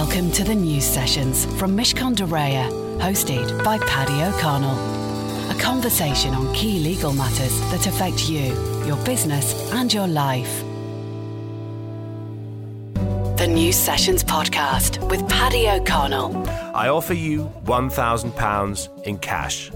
Welcome to the news sessions from Mishcon de Reya, hosted by Paddy O'Connell. A conversation on key legal matters that affect you, your business, and your life. The News Sessions Podcast with Paddy O'Connell. I offer you £1,000 in cash.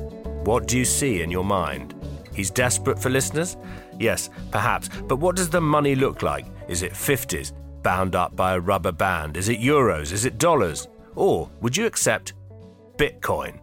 What do you see in your mind? He's desperate for listeners? Yes, perhaps. But what does the money look like? Is it 50s, bound up by a rubber band? Is it euros? Is it dollars? Or would you accept Bitcoin?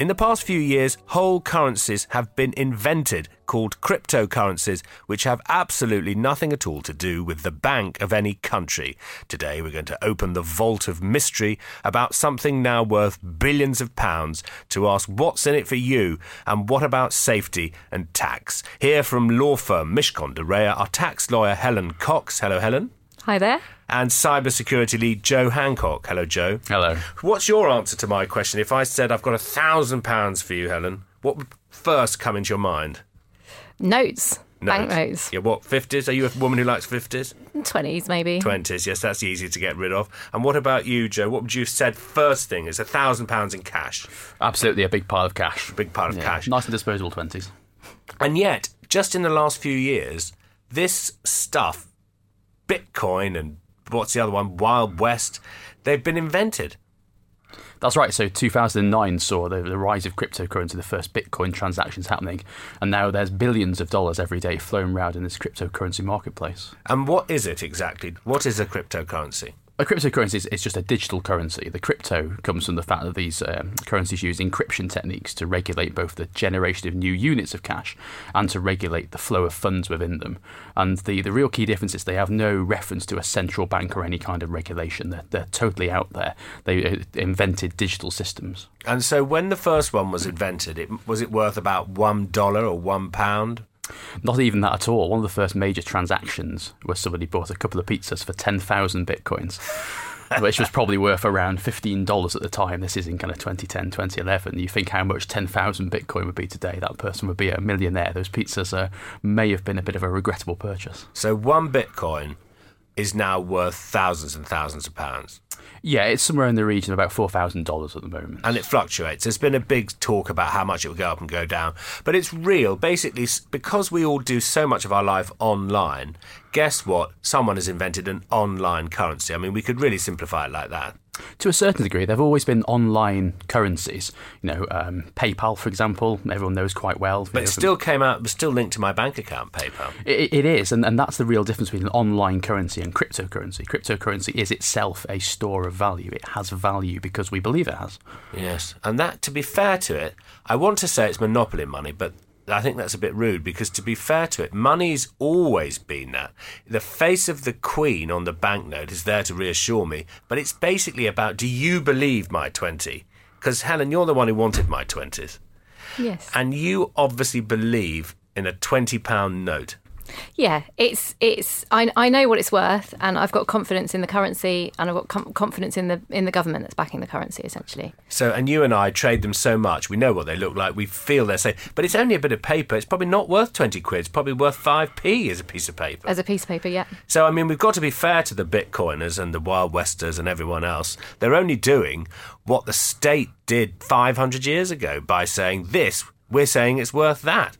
In the past few years, whole currencies have been invented called cryptocurrencies, which have absolutely nothing at all to do with the bank of any country. Today, we're going to open the vault of mystery about something now worth billions of pounds to ask what's in it for you and what about safety and tax. Here from law firm Mishcon de Reya, our tax lawyer Helen Cox. Hello, Helen. Hi there. And cybersecurity lead Joe Hancock. Hello, Joe. Hello. What's your answer to my question? If I said I've got a thousand pounds for you, Helen, what would first come into your mind? Notes. Notes. Banknotes. Yeah, what, 50s? Are you a woman who likes 50s? 20s, maybe. 20s, yes, that's easy to get rid of. And what about you, Joe? What would you have said first thing is a thousand pounds in cash? Absolutely a big pile of cash. A Big pile of Yeah, cash. Nice and disposable 20s. And yet, just in the last few years, this stuff, Bitcoin and what's the other one, Wild West, they've been invented. That's right. So 2009 saw the, the rise of cryptocurrency, the first Bitcoin transactions happening, and now there's billions of dollars every day flowing around in this cryptocurrency marketplace. And what is it exactly? What is a cryptocurrency? A cryptocurrency is, is just a digital currency. The crypto comes from the fact that these um, currencies use encryption techniques to regulate both the generation of new units of cash and to regulate the flow of funds within them. And the, the real key difference is they have no reference to a central bank or any kind of regulation. They're, they're totally out there. They uh, invented digital systems. And so when the first one was invented, it, was it worth about one dollar or one pound? Not even that at all. One of the first major transactions was somebody bought a couple of pizzas for 10,000 bitcoins, which was probably worth around $15 at the time. This is in kind of 2010, 2011. You think how much 10,000 bitcoin would be today. That person would be a millionaire. Those pizzas uh, may have been a bit of a regrettable purchase. So one Bitcoin is now worth thousands and thousands of pounds. Yeah, it's somewhere in the region of about $4,000 at the moment. and it fluctuates. There's been a big talk about how much it will go up and go down, but it's real. Basically, because we all do so much of our life online, guess what? Someone has invented an online currency. I mean, we could really simplify it like that. To a certain degree, there have always been online currencies. You know, um, PayPal, for example, everyone knows quite well. But it still came out, was still linked to my bank account, PayPal. It, it is, and, and that's the real difference between an online currency and cryptocurrency. Cryptocurrency is itself a store of value. It has value because we believe it has. Yes, and that, to be fair to it, I want to say it's monopoly money, but I think that's a bit rude because, to be fair to it, money's always been that. The face of the Queen on the banknote is there to reassure me, but it's basically about do you believe my 20? Because, Helen, you're the one who wanted my 20s. Yes. And you obviously believe in a £20 note. Yeah, it's it's. I, I know what it's worth, and I've got confidence in the currency, and I've got com- confidence in the in the government that's backing the currency. Essentially, So, and you and I trade them so much, we know what they look like, we feel they're safe, but it's only a bit of paper. It's probably not worth 20 quid, it's probably worth 5p as a piece of paper. as a piece of paper, yeah. So, I mean, we've got to be fair to the Bitcoiners and the Wild Westers and everyone else. They're only doing what the state did 500 years ago by saying this, we're saying it's worth that.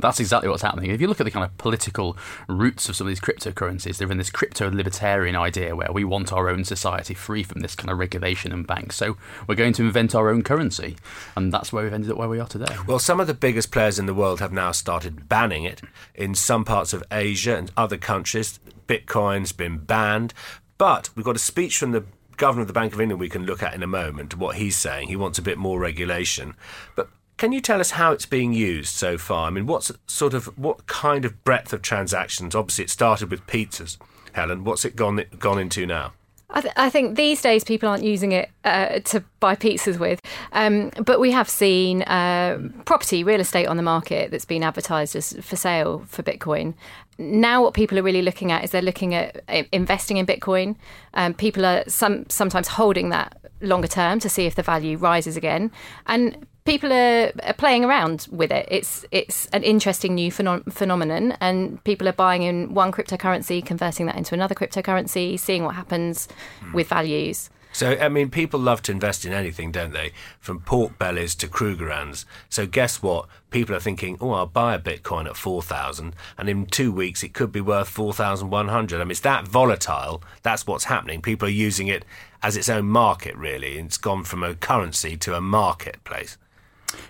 That's exactly what's happening. If you look at the kind of political roots of some of these cryptocurrencies, they're in this crypto libertarian idea where we want our own society free from this kind of regulation and banks. So we're going to invent our own currency. And that's where we've ended up where we are today. Well, some of the biggest players in the world have now started banning it. In some parts of Asia and other countries, Bitcoin's been banned. But we've got a speech from the governor of the Bank of England we can look at in a moment, what he's saying. He wants a bit more regulation. But can you tell us how it's being used so far? I mean, what's sort of what kind of breadth of transactions? Obviously, it started with pizzas. Helen, what's it gone gone into now? I, th- I think these days people aren't using it uh, to buy pizzas with, um, but we have seen uh, property, real estate on the market that's been advertised as for sale for Bitcoin. Now, what people are really looking at is they're looking at investing in Bitcoin. Um, people are some sometimes holding that longer term to see if the value rises again, and people are, are, playing around with it. It's it's an interesting new phenom- phenomenon, and people are buying in one cryptocurrency, converting that into another cryptocurrency, seeing what happens mm. with values. So, I mean, people love to invest in anything, don't they? From pork bellies to Krugerrands. So, guess what? People are thinking, oh, I'll buy a Bitcoin at 4,000, and in two weeks it could be worth 4,100. I mean, it's that volatile. That's what's happening. People are using it as its own market, really. It's gone from a currency to a marketplace.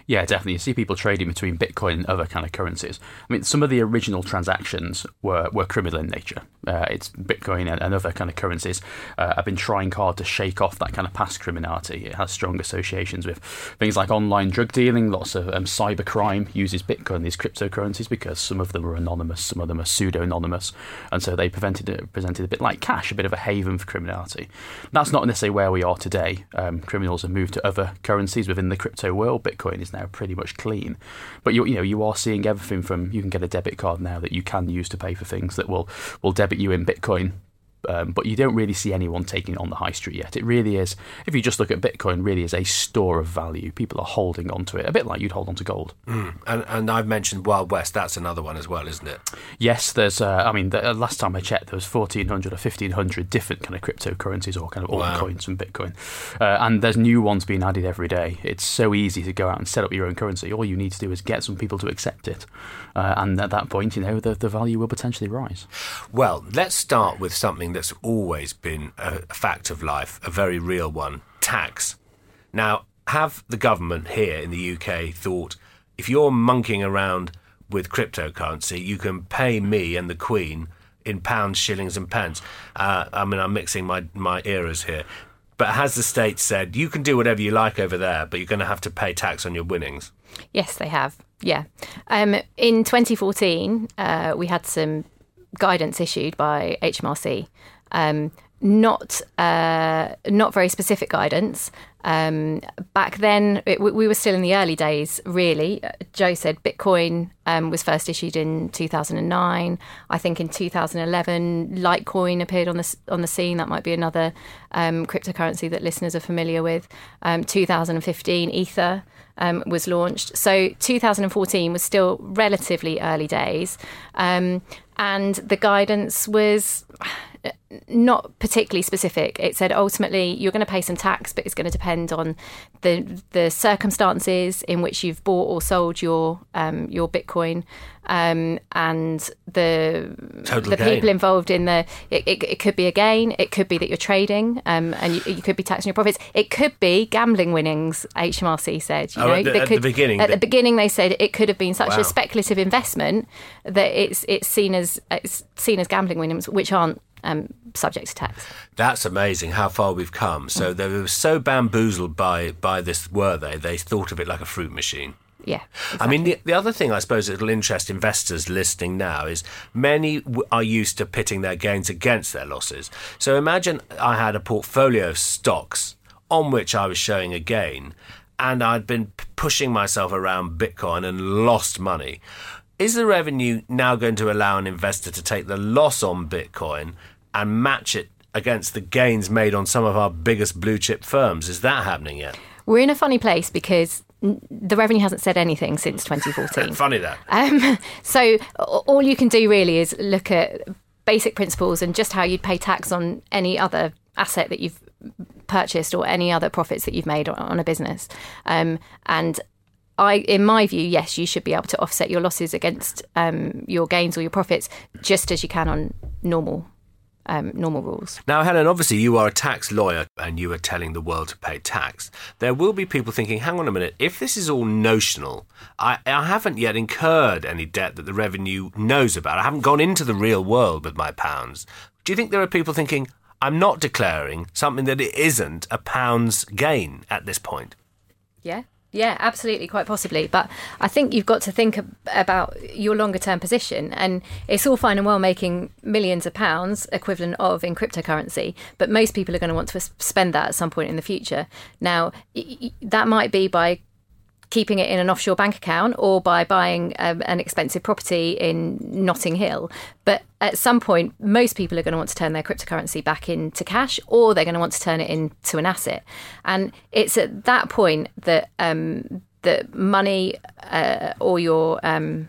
Yeah, definitely. You see people trading between Bitcoin and other kind of currencies. I mean, some of the original transactions were, were criminal in nature. Uh, it's Bitcoin and, and, other kind of currencies uh, have been trying hard to shake off that kind of past criminality. It has strong associations with things like online drug dealing. Lots of um, cyber crime uses Bitcoin, these cryptocurrencies, because some of them are anonymous, some of them are pseudo anonymous, and so they prevented it, presented a bit like cash, a bit of a haven for criminality. That's not necessarily where we are today. Um, criminals have moved to other currencies within the crypto world. Bitcoin is now pretty much clean. But you you know you are seeing everything from you can get a debit card now that you can use to pay for things that will will debit you in Bitcoin um, but you don't really see anyone taking it on the high street yet. It really is, if you just look at Bitcoin, really is a store of value. People are holding onto it, a bit like you'd hold onto gold. Mm. And, and I've mentioned Wild West. That's another one as well, isn't it? Yes, there's. Uh, I mean, the, uh, last time I checked, there was 1,400 or 1,500 different kind of cryptocurrencies or kind of wow. altcoins from Bitcoin, uh, and there's new ones being added every day. It's so easy to go out and set up your own currency. All you need to do is get some people to accept it, uh, and at that point, you know, the, the value will potentially rise. Well, let's start with something that's always been a fact of life, a very real one tax. Now, have the government here in the UK thought if you're monkeying around with cryptocurrency, you can pay me and the Queen in pounds, shillings, and pence? Uh, I mean, I'm mixing my, my eras here. But has the state said you can do whatever you like over there, but you're going to have to pay tax on your winnings? Yes, they have. Yeah. Um, in 2014, uh, we had some guidance issued by HMRC. Um, not uh, not very specific guidance. Um, back then, it, we were still in the early days. Really, Joe said Bitcoin um, was first issued in 2009. I think in 2011, Litecoin appeared on the on the scene. That might be another um, cryptocurrency that listeners are familiar with. Um, 2015, Ether um, was launched. So 2014 was still relatively early days, um, and the guidance was not particularly specific. It said ultimately you're going to pay some tax, but it's going to depend on the the circumstances in which you've bought or sold your um, your Bitcoin um, and the Total the gain. people involved in the. It, it, it, could be a gain. It could be that you're trading, um, and you, you, could be taxing your profits. It could be gambling winnings. HMRC said. You oh, know, at, the, at could, the, beginning. At the beginning, they said it could have been such wow. a speculative investment that it's it's seen as it's seen as gambling winnings, which aren't um, subject to tax. That's amazing how far we've come. So mm. they were so bamboozled by by this, were they? They thought of it like a fruit machine. Yeah. Exactly. I mean, the, the other thing I suppose that'll interest investors listening now is many w- are used to pitting their gains against their losses. So imagine I had a portfolio of stocks on which I was showing a gain and I'd been p- pushing myself around Bitcoin and lost money. Is the revenue now going to allow an investor to take the loss on Bitcoin and match it against the gains made on some of our biggest blue chip firms? Is that happening yet? We're in a funny place because the revenue hasn't said anything since 2014. Funny that. Um, so all you can do really is look at basic principles and just how you'd pay tax on any other asset that you've purchased or any other profits that you've made on a business. Um, and I, in my view, yes, you should be able to offset your losses against um, your gains or your profits just as you can on normal um, normal rules. Now, Helen, obviously you are a tax lawyer and you are telling the world to pay tax. There will be people thinking, hang on a minute, if this is all notional, I, I haven't yet incurred any debt that the revenue knows about. I haven't gone into the real world with my pounds. Do you think there are people thinking, I'm not declaring something that it isn't a pound's gain at this point? Yeah, yeah, absolutely, quite possibly. But I think you've got to think about your longer term position. And it's all fine and well making millions of pounds equivalent of in cryptocurrency, but most people are going to want to spend that at some point in the future. Now, that might be by keeping it in an offshore bank account or by buying um, an expensive property in Notting Hill. But at some point, most people are going to want to turn their cryptocurrency back into cash or they're going to want to turn it into an asset. And it's at that point that um, that money uh, or your um,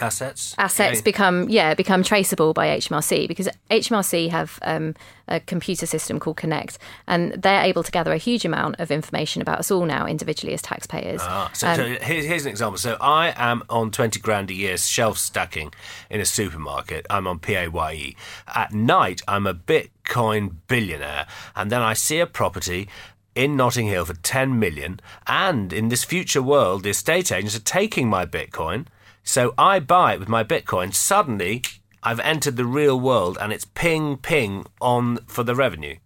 assets assets Okay. become yeah become traceable by HMRC because HMRC have um, a computer system called Connect and they're able to gather a huge amount of information about us all now individually as taxpayers. Ah, so, Um, so here's, here's an example. So I am on 20 grand a year shelf stacking in a supermarket. I'm on PAYE. At night, I'm a Bitcoin billionaire. And then I see a property in Notting Hill for 10 million. And in this future world, the estate agents are taking my Bitcoin. So I buy it with my Bitcoin. Suddenly, I've entered the real world and it's ping, ping on for the revenue.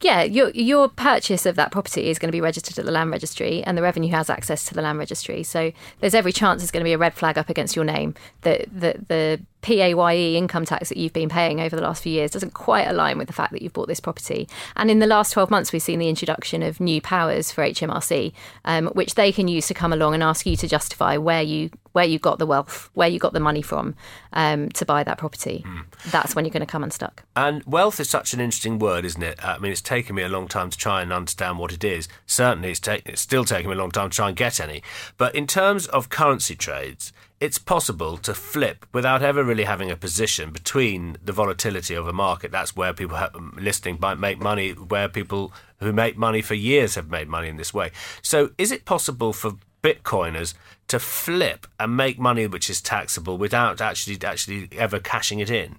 Yeah, your your purchase of that property is going to be registered at the land registry, and the revenue has access to the land registry. So there's every chance there's going to be a red flag up against your name. that the the PAYE income tax that you've been paying over the last few years doesn't quite align with the fact that you've bought this property. And in the last 12 months, we've seen the introduction of new powers for HMRC, um, which they can use to come along and ask you to justify where you where you got the wealth, where you got the money from um, to buy that property. That's when you're going to come unstuck. And wealth is such an interesting word, isn't it? I mean, it's taken me a long time to try and understand what it is. Certainly, it's, ta- it's still taking me a long time to try and get any. But in terms of currency trades, it's possible to flip without ever really having a position between the volatility of a market. That's where people have, um, listening might make money, where people who make money for years have made money in this way. So, is it possible for Bitcoiners to flip and make money which is taxable without actually actually ever cashing it in?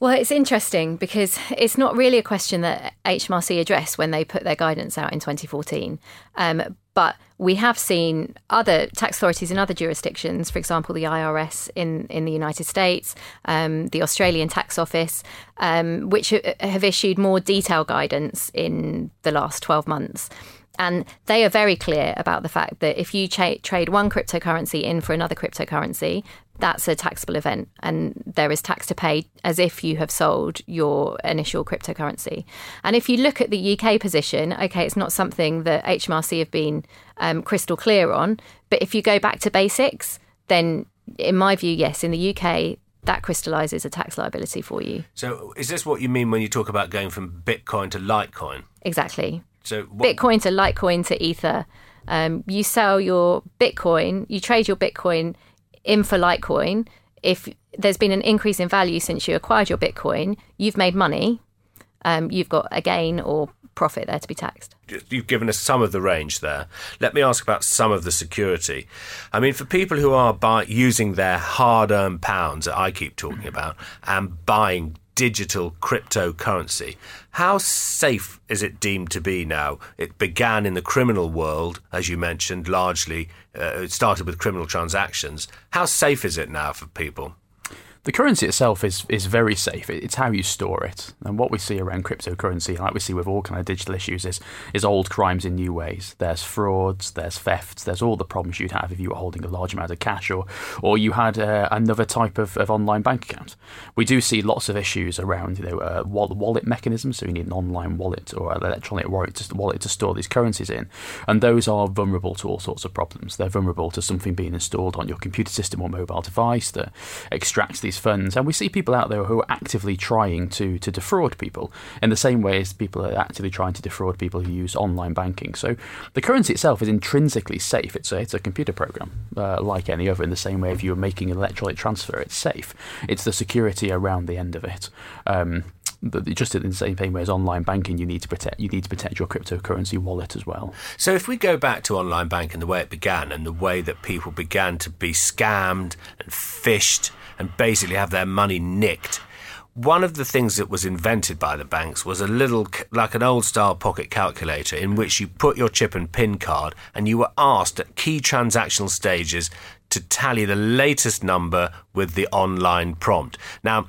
Well, it's interesting because it's not really a question that HMRC addressed when they put their guidance out in 2014. Um, but we have seen other tax authorities in other jurisdictions, for example, the IRS in, in the United States, um, the Australian Tax Office, um, which have issued more detailed guidance in the last 12 months. And they are very clear about the fact that if you cha- trade one cryptocurrency in for another cryptocurrency, that's a taxable event and there is tax to pay as if you have sold your initial cryptocurrency. And if you look at the UK position, okay, it's not something that HMRC have been um, crystal clear on, but if you go back to basics, then in my view, yes, in the UK, that crystallises a tax liability for you. So, is this what you mean when you talk about going from Bitcoin to Litecoin? Exactly. So, what, Bitcoin to Litecoin to Ether. Um, you sell your Bitcoin, you trade your Bitcoin in for Litecoin. If there's been an increase in value since you acquired your Bitcoin, you've made money. Um, you've got a gain or profit there to be taxed. you've given us some of the range there. Let me ask about some of the security. I mean, for people who are buy, using their hard-earned pounds that I keep talking about and buying digital cryptocurrency, how safe is it deemed to be now? It began in the criminal world, as you mentioned, largely. Uh, it started with criminal transactions. How safe is it now for people? The currency itself is is very safe. It's how you store it, and what we see around cryptocurrency, like we see with all kind of digital issues, is is old crimes in new ways. There's frauds, there's thefts, there's all the problems you'd have if you were holding a large amount of cash, or or you had uh, another type of, of online bank account. We do see lots of issues around you know uh, wallet mechanisms. So you need an online wallet or an electronic wallet to, wallet to store these currencies in, and those are vulnerable to all sorts of problems. They're vulnerable to something being installed on your computer system or mobile device that extracts these funds. And we see people out there who are actively trying to to defraud people in the same way as people are actively trying to defraud people who use online banking. So the currency itself is intrinsically safe. It's a it's a computer program uh, like any other. In the same way, if you were making an electronic transfer, it's safe. It's the security around the end of it. Um, just in the same same way as online banking, you need to protect you need to protect your cryptocurrency wallet as well. So, if we go back to online banking, the way it began and the way that people began to be scammed and phished and basically have their money nicked, one of the things that was invented by the banks was a little, like an old style pocket calculator, in which you put your chip and PIN card and you were asked at key transactional stages to tally the latest number with the online prompt. Now,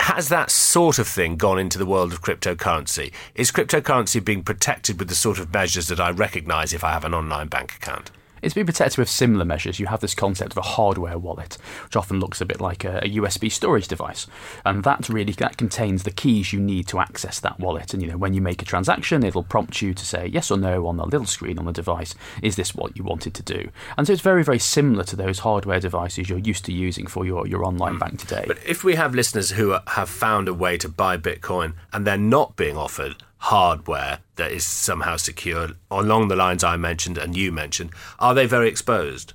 has that sort of thing gone into the world of cryptocurrency? Is cryptocurrency being protected with the sort of measures that I recognise if I have an online bank account? It's been protected with similar measures. You have this concept of a hardware wallet, which often looks a bit like a, USB storage device, and that really that contains the keys you need to access that wallet. And you know, when you make a transaction, it'll prompt you to say yes or no on the little screen on the device. Is this what you wanted to do? And so it's very, very similar to those hardware devices you're used to using for your, your online bank today. But if we have listeners who have found a way to buy Bitcoin and they're not being offered hardware that is somehow secure along the lines I mentioned and you mentioned, are they very exposed?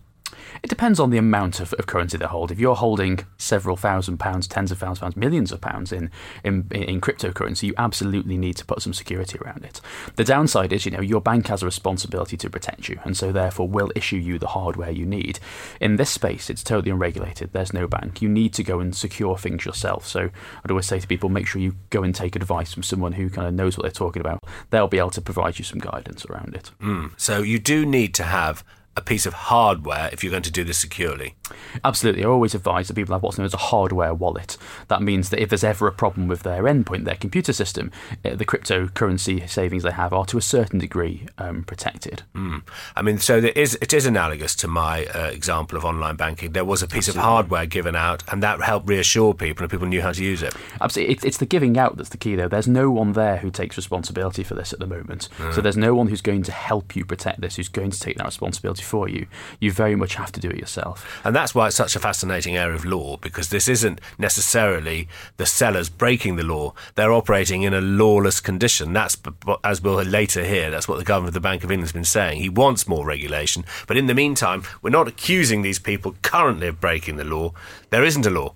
It depends on the amount of, of currency they hold. If you're holding several thousand pounds, tens of thousands of pounds, millions of pounds in, in, in cryptocurrency, you absolutely need to put some security around it. The downside is, you know, your bank has a responsibility to protect you, and so therefore will issue you the hardware you need. In this space, it's totally unregulated. There's no bank. You need to go and secure things yourself. So I'd always say to people, make sure you go and take advice from someone who kind of knows what they're talking about. They'll be able to provide you some guidance around it. Mm. So you do need to have a piece of hardware if you're going to do this securely. Absolutely. I always advise that people have what's known as a hardware wallet. That means that if there's ever a problem with their endpoint, their computer system, uh, the cryptocurrency savings they have are to a certain degree um, protected. Mm. I mean, so there is, it is analogous to my uh, example of online banking. There was a piece Absolutely. of hardware given out, and that helped reassure people, and people knew how to use it. Absolutely. It's the giving out that's the key, though. There's no one there who takes responsibility for this at the moment. Mm. So there's no one who's going to help you protect this, who's going to take that responsibility for you. You very much have to do it yourself. And that's why it's such a fascinating area of law, because this isn't necessarily the sellers breaking the law. They're operating in a lawless condition. That's, as we'll later hear, that's what the governor of the Bank of England has been saying. He wants more regulation. But in the meantime, we're not accusing these people currently of breaking the law. There isn't a law.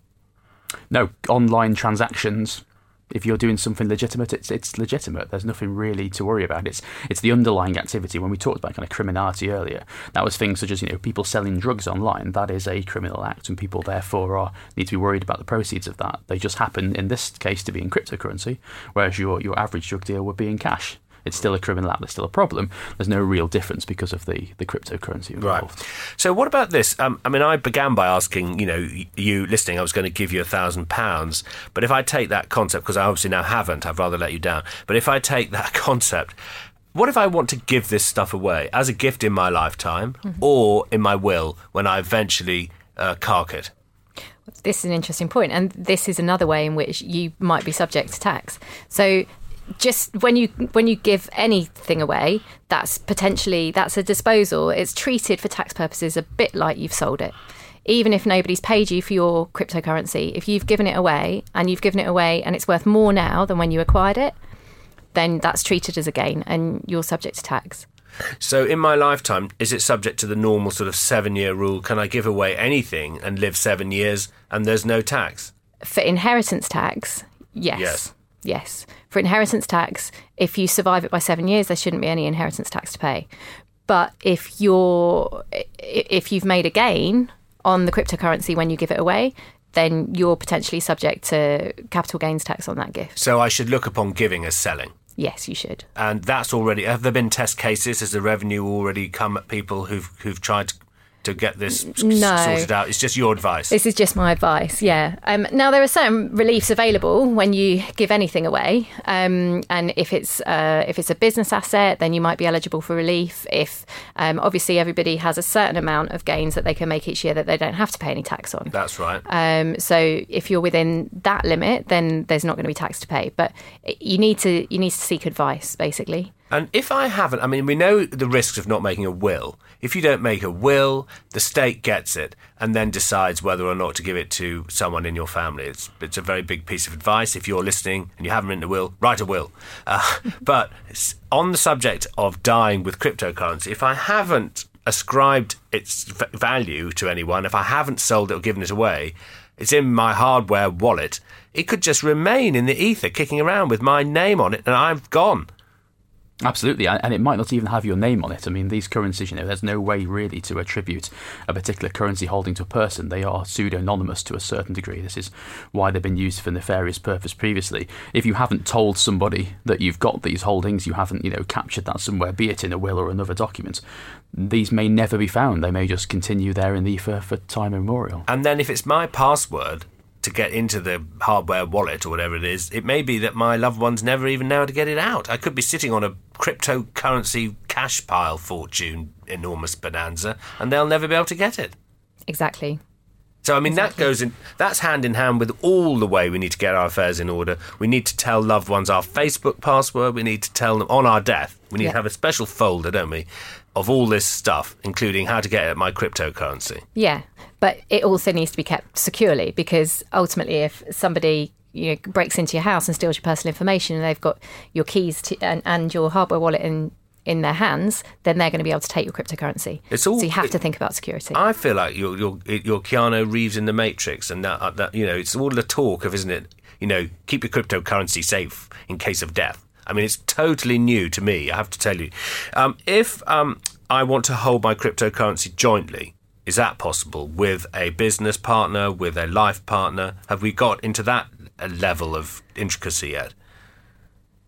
No, online transactions if you're doing something legitimate, it's it's legitimate. There's nothing really to worry about. It's it's the underlying activity. When we talked about kind of criminality earlier, that was things such as you know people selling drugs online. That is a criminal act, and people therefore are need to be worried about the proceeds of that. They just happen in this case to be in cryptocurrency, whereas your your average drug deal would be in cash it's still a criminal act. There's still a problem. There's no real difference because of the, the cryptocurrency involved. Right. So what about this? Um, I mean, I began by asking, you know, you listening, I was going to give you a thousand pounds, but if I take that concept, because I obviously now haven't, I've rather let you down. But if I take that concept, what if I want to give this stuff away as a gift in my lifetime mm-hmm. or in my will when I eventually uh, cark it? This is an interesting point, and this is another way in which you might be subject to tax. So just when you when you give anything away, that's potentially that's a disposal. It's treated for tax purposes a bit like you've sold it. Even if nobody's paid you for your cryptocurrency, if you've given it away and you've given it away and it's worth more now than when you acquired it, then that's treated as a gain and you're subject to tax. So, in my lifetime, is it subject to the normal sort of seven year rule? Can I give away anything and live seven years and there's no tax? For inheritance tax, yes. Yes. Yes. For inheritance tax, if you survive it by seven years, there shouldn't be any inheritance tax to pay. But if you're if you've made a gain on the cryptocurrency when you give it away, then you're potentially subject to capital gains tax on that gift. So I should look upon giving as selling. Yes, you should. And that's already. Have there been test cases? Has the revenue already come at people who've who've tried to get this no. sorted out. It's just your advice. This is just my advice. Yeah. Um, now there are certain reliefs available when you give anything away, um, and if it's uh, if it's a business asset, then you might be eligible for relief. If um, obviously everybody has a certain amount of gains that they can make each year that they don't have to pay any tax on. That's right. Um, so if you're within that limit, then there's not going to be tax to pay. But you need to you need to seek advice basically. And if I haven't, I mean, we know the risks of not making a will. If you don't make a will, the state gets it and then decides whether or not to give it to someone in your family. It's, it's a very big piece of advice. If you're listening and you haven't written a will, write a will. Uh, but on the subject of dying with cryptocurrency, if I haven't ascribed its value to anyone, if I haven't sold it or given it away, it's in my hardware wallet. It could just remain in the ether, kicking around with my name on it, and I've gone. Absolutely, and it might not even have your name on it. I mean, these currencies, you know, there's no way really to attribute a particular currency holding to a person. They are pseudonymous to a certain degree. This is why they've been used for nefarious purpose previously. If you haven't told somebody that you've got these holdings, you haven't, you know, captured that somewhere, be it in a will or another document, these may never be found. They may just continue there in the ether for time immemorial. And then if it's my password, to get into the hardware wallet or whatever it is, it may be that my loved ones never even know how to get it out. I could be sitting on a cryptocurrency cash pile fortune, enormous bonanza, and they'll never be able to get it. Exactly. So I mean exactly. that goes in that's hand in hand with all the way we need to get our affairs in order. We need to tell loved ones our Facebook password, we need to tell them on our death. We need yeah. to have a special folder, don't we, of all this stuff, including how to get at my cryptocurrency. Yeah. But it also needs to be kept securely because ultimately if somebody you know breaks into your house and steals your personal information, and they've got your keys to, and, and your hardware wallet in in their hands, then they're going to be able to take your cryptocurrency. It's all- so you have it- to think about security. I feel like you're you're, you're Keanu Reeves in the Matrix, and that, uh, that you know it's all the talk of, isn't it? You know, keep your cryptocurrency safe in case of death. I mean, it's totally new to me. I have to tell you. Um, if um, I want to hold my cryptocurrency jointly, is that possible with a business partner, with a life partner? Have we got into that level of intricacy yet?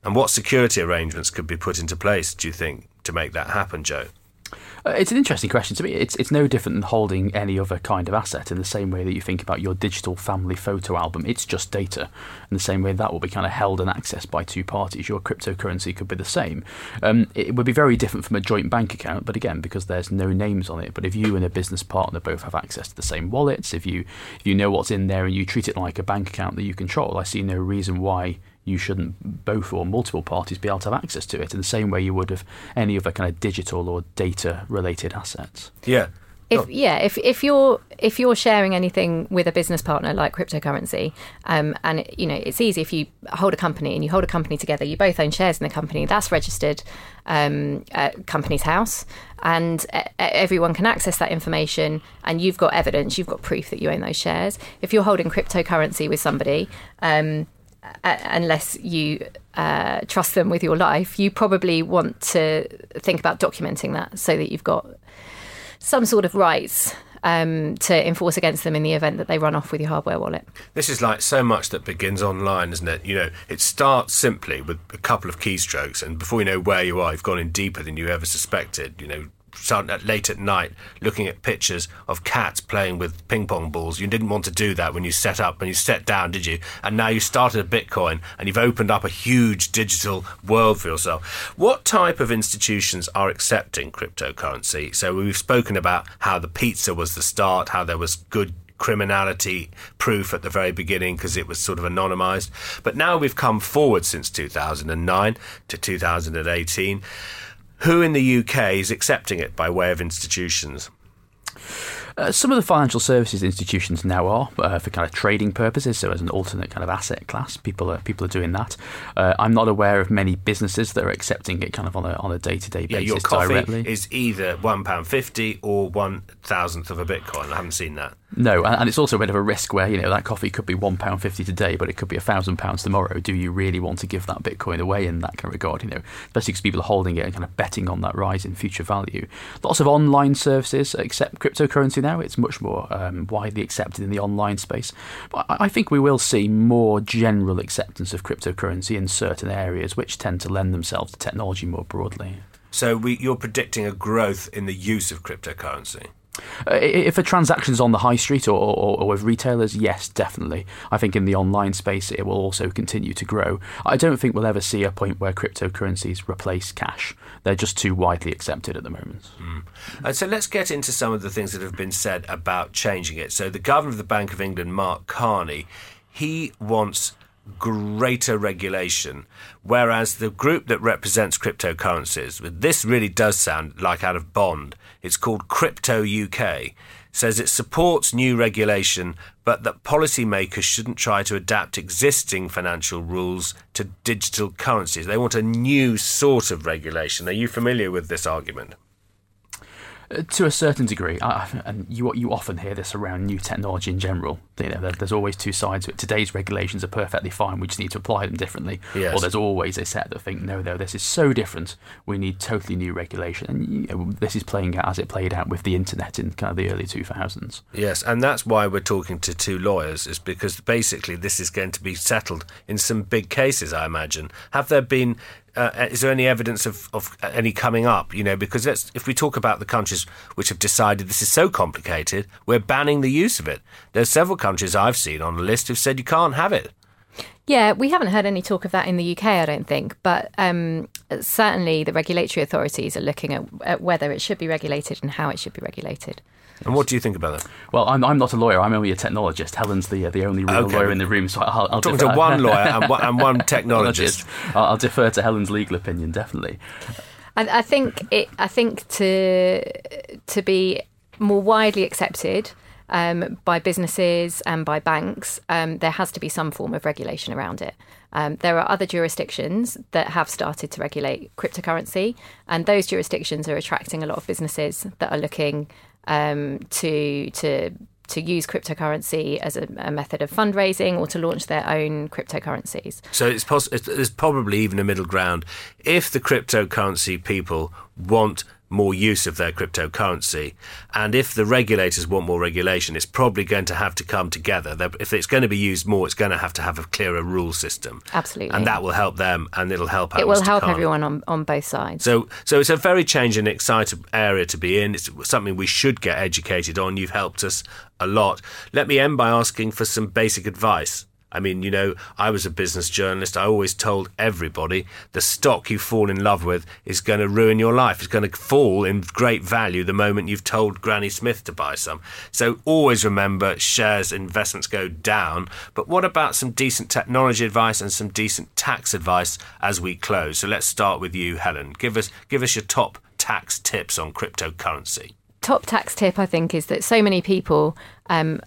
And what security arrangements could be put into place, do you think, to make that happen, Joe? Uh, it's an interesting question to me. It's it's no different than holding any other kind of asset in the same way that you think about your digital family photo album. It's just data. In the same way that will be kind of held and accessed by two parties. Your cryptocurrency could be the same. Um, it would be very different from a joint bank account, but again, because there's no names on it. But if you and a business partner both have access to the same wallets, if you if you know what's in there and you treat it like a bank account that you control, I see no reason why you shouldn't both or multiple parties be able to have access to it in the same way you would of any other kind of digital or data related assets. Yeah. if yeah, if if you're if you're sharing anything with a business partner like cryptocurrency, um, and you know it's easy if you hold a company and you hold a company together, you both own shares in the company. That's registered um, at Companies House, and e- everyone can access that information. And you've got evidence, you've got proof that you own those shares. If you're holding cryptocurrency with somebody. Um, a- unless you uh, trust them with your life, you probably want to think about documenting that so that you've got some sort of rights um, to enforce against them in the event that they run off with your hardware wallet. This is like so much that begins online, isn't it? You know, it starts simply with a couple of keystrokes, and before you know where you are, you've gone in deeper than you ever suspected. You know, late at night, looking at pictures of cats playing with ping pong balls. You didn't want to do that when you set up, when you set down, did you? And now you started Bitcoin, and you've opened up a huge digital world for yourself. What type of institutions are accepting cryptocurrency? So we've spoken about how the pizza was the start, how there was good criminality proof at the very beginning because it was sort of anonymized. But now we've come forward since 2009 to 2018. Who in the UK is accepting it by way of institutions? Uh, some of the financial services institutions now are uh, for kind of trading purposes, so as an alternate kind of asset class. People are people are doing that. Uh, I'm not aware of many businesses that are accepting it kind of on a on a day to day Yeah, basis your coffee directly. is either one pound fifty or one thousandth of a bitcoin. I haven't seen that. No, and, it's also a bit of a risk where you know that coffee could be one pound fifty today, but it could be a thousand pounds tomorrow. Do you really want to give that Bitcoin away in that kind of regard? You know, especially because people are holding it and kind of betting on that rise in future value. Lots of online services accept cryptocurrency now. It's much more um, widely accepted in the online space. But I, I think we will see more general acceptance of cryptocurrency in certain areas, which tend to lend themselves to technology more broadly. So we, you're predicting a growth in the use of cryptocurrency. Uh, if a transaction's on the high street or, or, or with retailers, yes, definitely. I think in the online space it will also continue to grow. I don't think we'll ever see a point where cryptocurrencies replace cash. They're just too widely accepted at the moment. And so let's get into some of the things that have been said about changing it. So the governor of the Bank of England, Mark Carney, he wants greater regulation, whereas the group that represents cryptocurrencies, this really does sound like out of Bond. It's called Crypto UK. Says it supports new regulation, but that policymakers shouldn't try to adapt existing financial rules to digital currencies. They want a new sort of regulation. Are you familiar with this argument? To a certain degree, I, I- and you you often hear this around new technology in general. You know, there, there's always two sides to it. Today's regulations are perfectly fine. We just need to apply them differently. Yes. Or there's always a set that think, no, no, this is so different. We need totally new regulation. And you know, this is playing out as it played out with the internet in kind of the early 2000s. Yes, and that's why we're talking to two lawyers, is because basically this is going to be settled in some big cases, I imagine. Have there been, uh, is there any evidence of, of any coming up? You know, because if we talk about the countries which have decided this is so complicated, we're banning the use of it. There's several countries I've seen on the list who've said you can't have it. Yeah, we haven't heard any talk of that in the UK, I don't think, but um, certainly the regulatory authorities are looking at, at whether it should be regulated and how it should be regulated. And what do you think about that? Well, I'm, I'm not a lawyer. I'm only a technologist. Helen's the uh, the only real Okay. lawyer in the room, so I'll, I'll Talking defer- to one lawyer and one, and one technologist. I'll, I'll defer to Helen's legal opinion, definitely. I, I think it. I think to to be more widely accepted, um, by businesses and by banks, um, there has to be some form of regulation around it. Um, there are other jurisdictions that have started to regulate cryptocurrency, and those jurisdictions are attracting a lot of businesses that are looking um, to to to use cryptocurrency as a, a, method of fundraising or to launch their own cryptocurrencies. So it's poss- there's probably even a middle ground. If the cryptocurrency people want more use of their cryptocurrency. And if the regulators want more regulation, it's probably going to have to come together. If it's going to be used more, it's going to have to have a clearer rule system. Absolutely. And that will help them and it'll help It will help everyone on, on both sides. So, so it's a very changing, exciting area to be in. It's something we should get educated on. You've helped us a lot. Let me end by asking for some basic advice. I mean, you know, I was a business journalist. I always told everybody the stock you fall in love with is going to ruin your life. It's going to fall in great value the moment you've told Granny Smith to buy some. So always remember shares investments go down. But what about some decent technology advice and some decent tax advice as we close? So let's start with you, Helen. Give us give us your top tax tips on cryptocurrency top tax tip I think is that so many people um,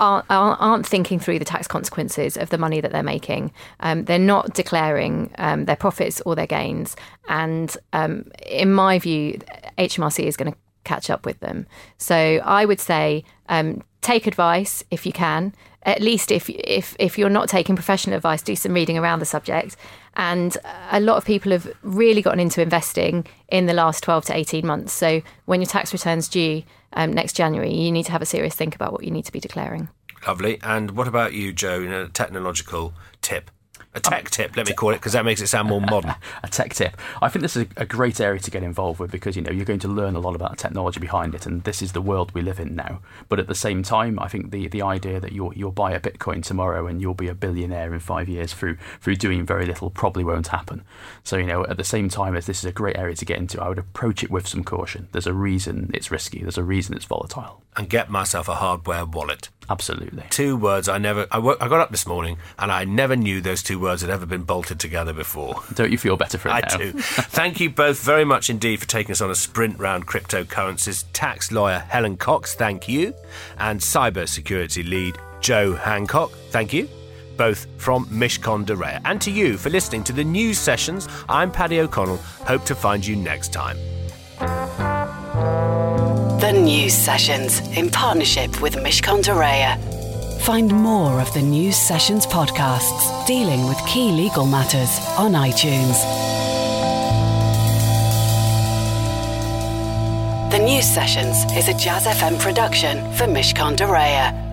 aren't, aren't thinking through the tax consequences of the money that they're making. Um, they're not declaring um, their profits or their gains. And um, in my view, HMRC is going to catch up with them. So I would say um, take advice if you can. At least if if if you're not taking professional advice, do some reading around the subject. And a lot of people have really gotten into investing in the last 12 to 18 months. So when your tax returns due, um, next January, you need to have a serious think about what you need to be declaring. Lovely. And what about you, Joe? In a technological tip? A tech um, tip, let me call it, because that makes it sound more modern. a tech tip. I think this is a, great area to get involved with because you know you're going to learn a lot about the technology behind it, and this is the world we live in now. But at the same time, I think the, the idea that you'll you'll buy a Bitcoin tomorrow and you'll be a billionaire in five years through through doing very little probably won't happen. So you know, at the same time as this is a great area to get into, I would approach it with some caution. There's a reason it's risky. There's a reason it's volatile. And get myself a hardware wallet. Absolutely. Two words I never. I, I got up this morning and I never knew those two words had ever been bolted together before. Don't you feel better for it I now? do. Thank you both very much indeed for taking us on a sprint round cryptocurrencies. Tax lawyer Helen Cox, thank you, and cyber security lead Joe Hancock, thank you both from Mishcon de Reya. And to you for listening to the news sessions. I'm Paddy O'Connell. Hope to find you next time. News Sessions in partnership with Mishcon de Reya. Find more of the News Sessions podcasts dealing with key legal matters on iTunes. The News Sessions is a Jazz FM production for Mishcon de Reya.